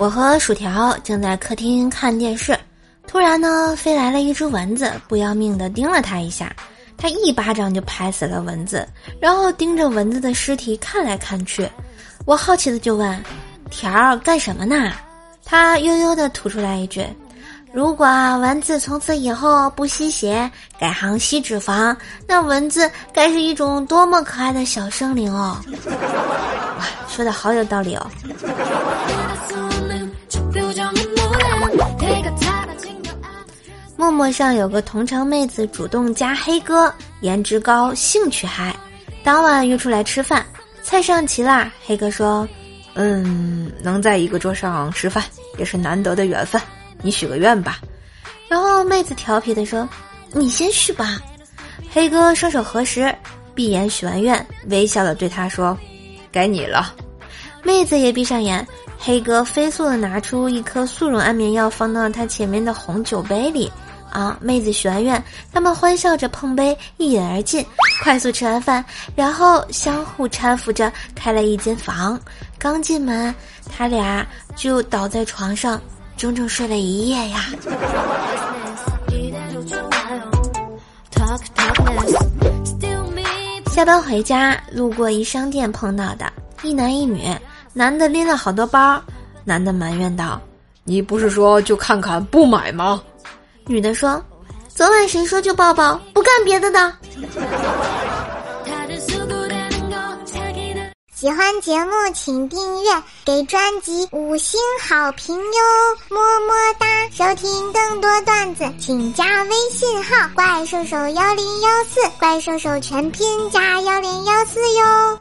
我和薯条正在客厅看电视，突然呢，飞来了一只蚊子，不要命的叮了他一下，他一巴掌就拍死了蚊子，然后盯着蚊子的尸体看来看去。我好奇的就问：“条儿干什么呢？”他悠悠的吐出来一句：“如果蚊子从此以后不吸血，改行吸脂肪，那蚊子该是一种多么可爱的小生灵哦！”哇，说的好有道理哦。陌陌上有个同城妹子主动加黑哥，颜值高，兴趣嗨。当晚约出来吃饭，菜上齐啦。黑哥说：“嗯，能在一个桌上吃饭也是难得的缘分，你许个愿吧。”然后妹子调皮的说：“你先许吧。”黑哥双手合十，闭眼许完愿，微笑的对他说：“该你了。”妹子也闭上眼。黑哥飞速的拿出一颗速溶安眠药，放到了他前面的红酒杯里。啊，妹子许完愿，他们欢笑着碰杯，一饮而尽，快速吃完饭，然后相互搀扶着开了一间房。刚进门，他俩就倒在床上，整整睡了一夜呀。下班回家，路过一商店碰到的一男一女。男的拎了好多包，男的埋怨道：“你不是说就看看不买吗？”女的说：“昨晚谁说就抱抱，不干别的的。”喜欢节目请订阅，给专辑五星好评哟，么么哒！收听更多段子，请加微信号“怪兽手幺零幺四”，怪兽手全拼加幺零幺四哟。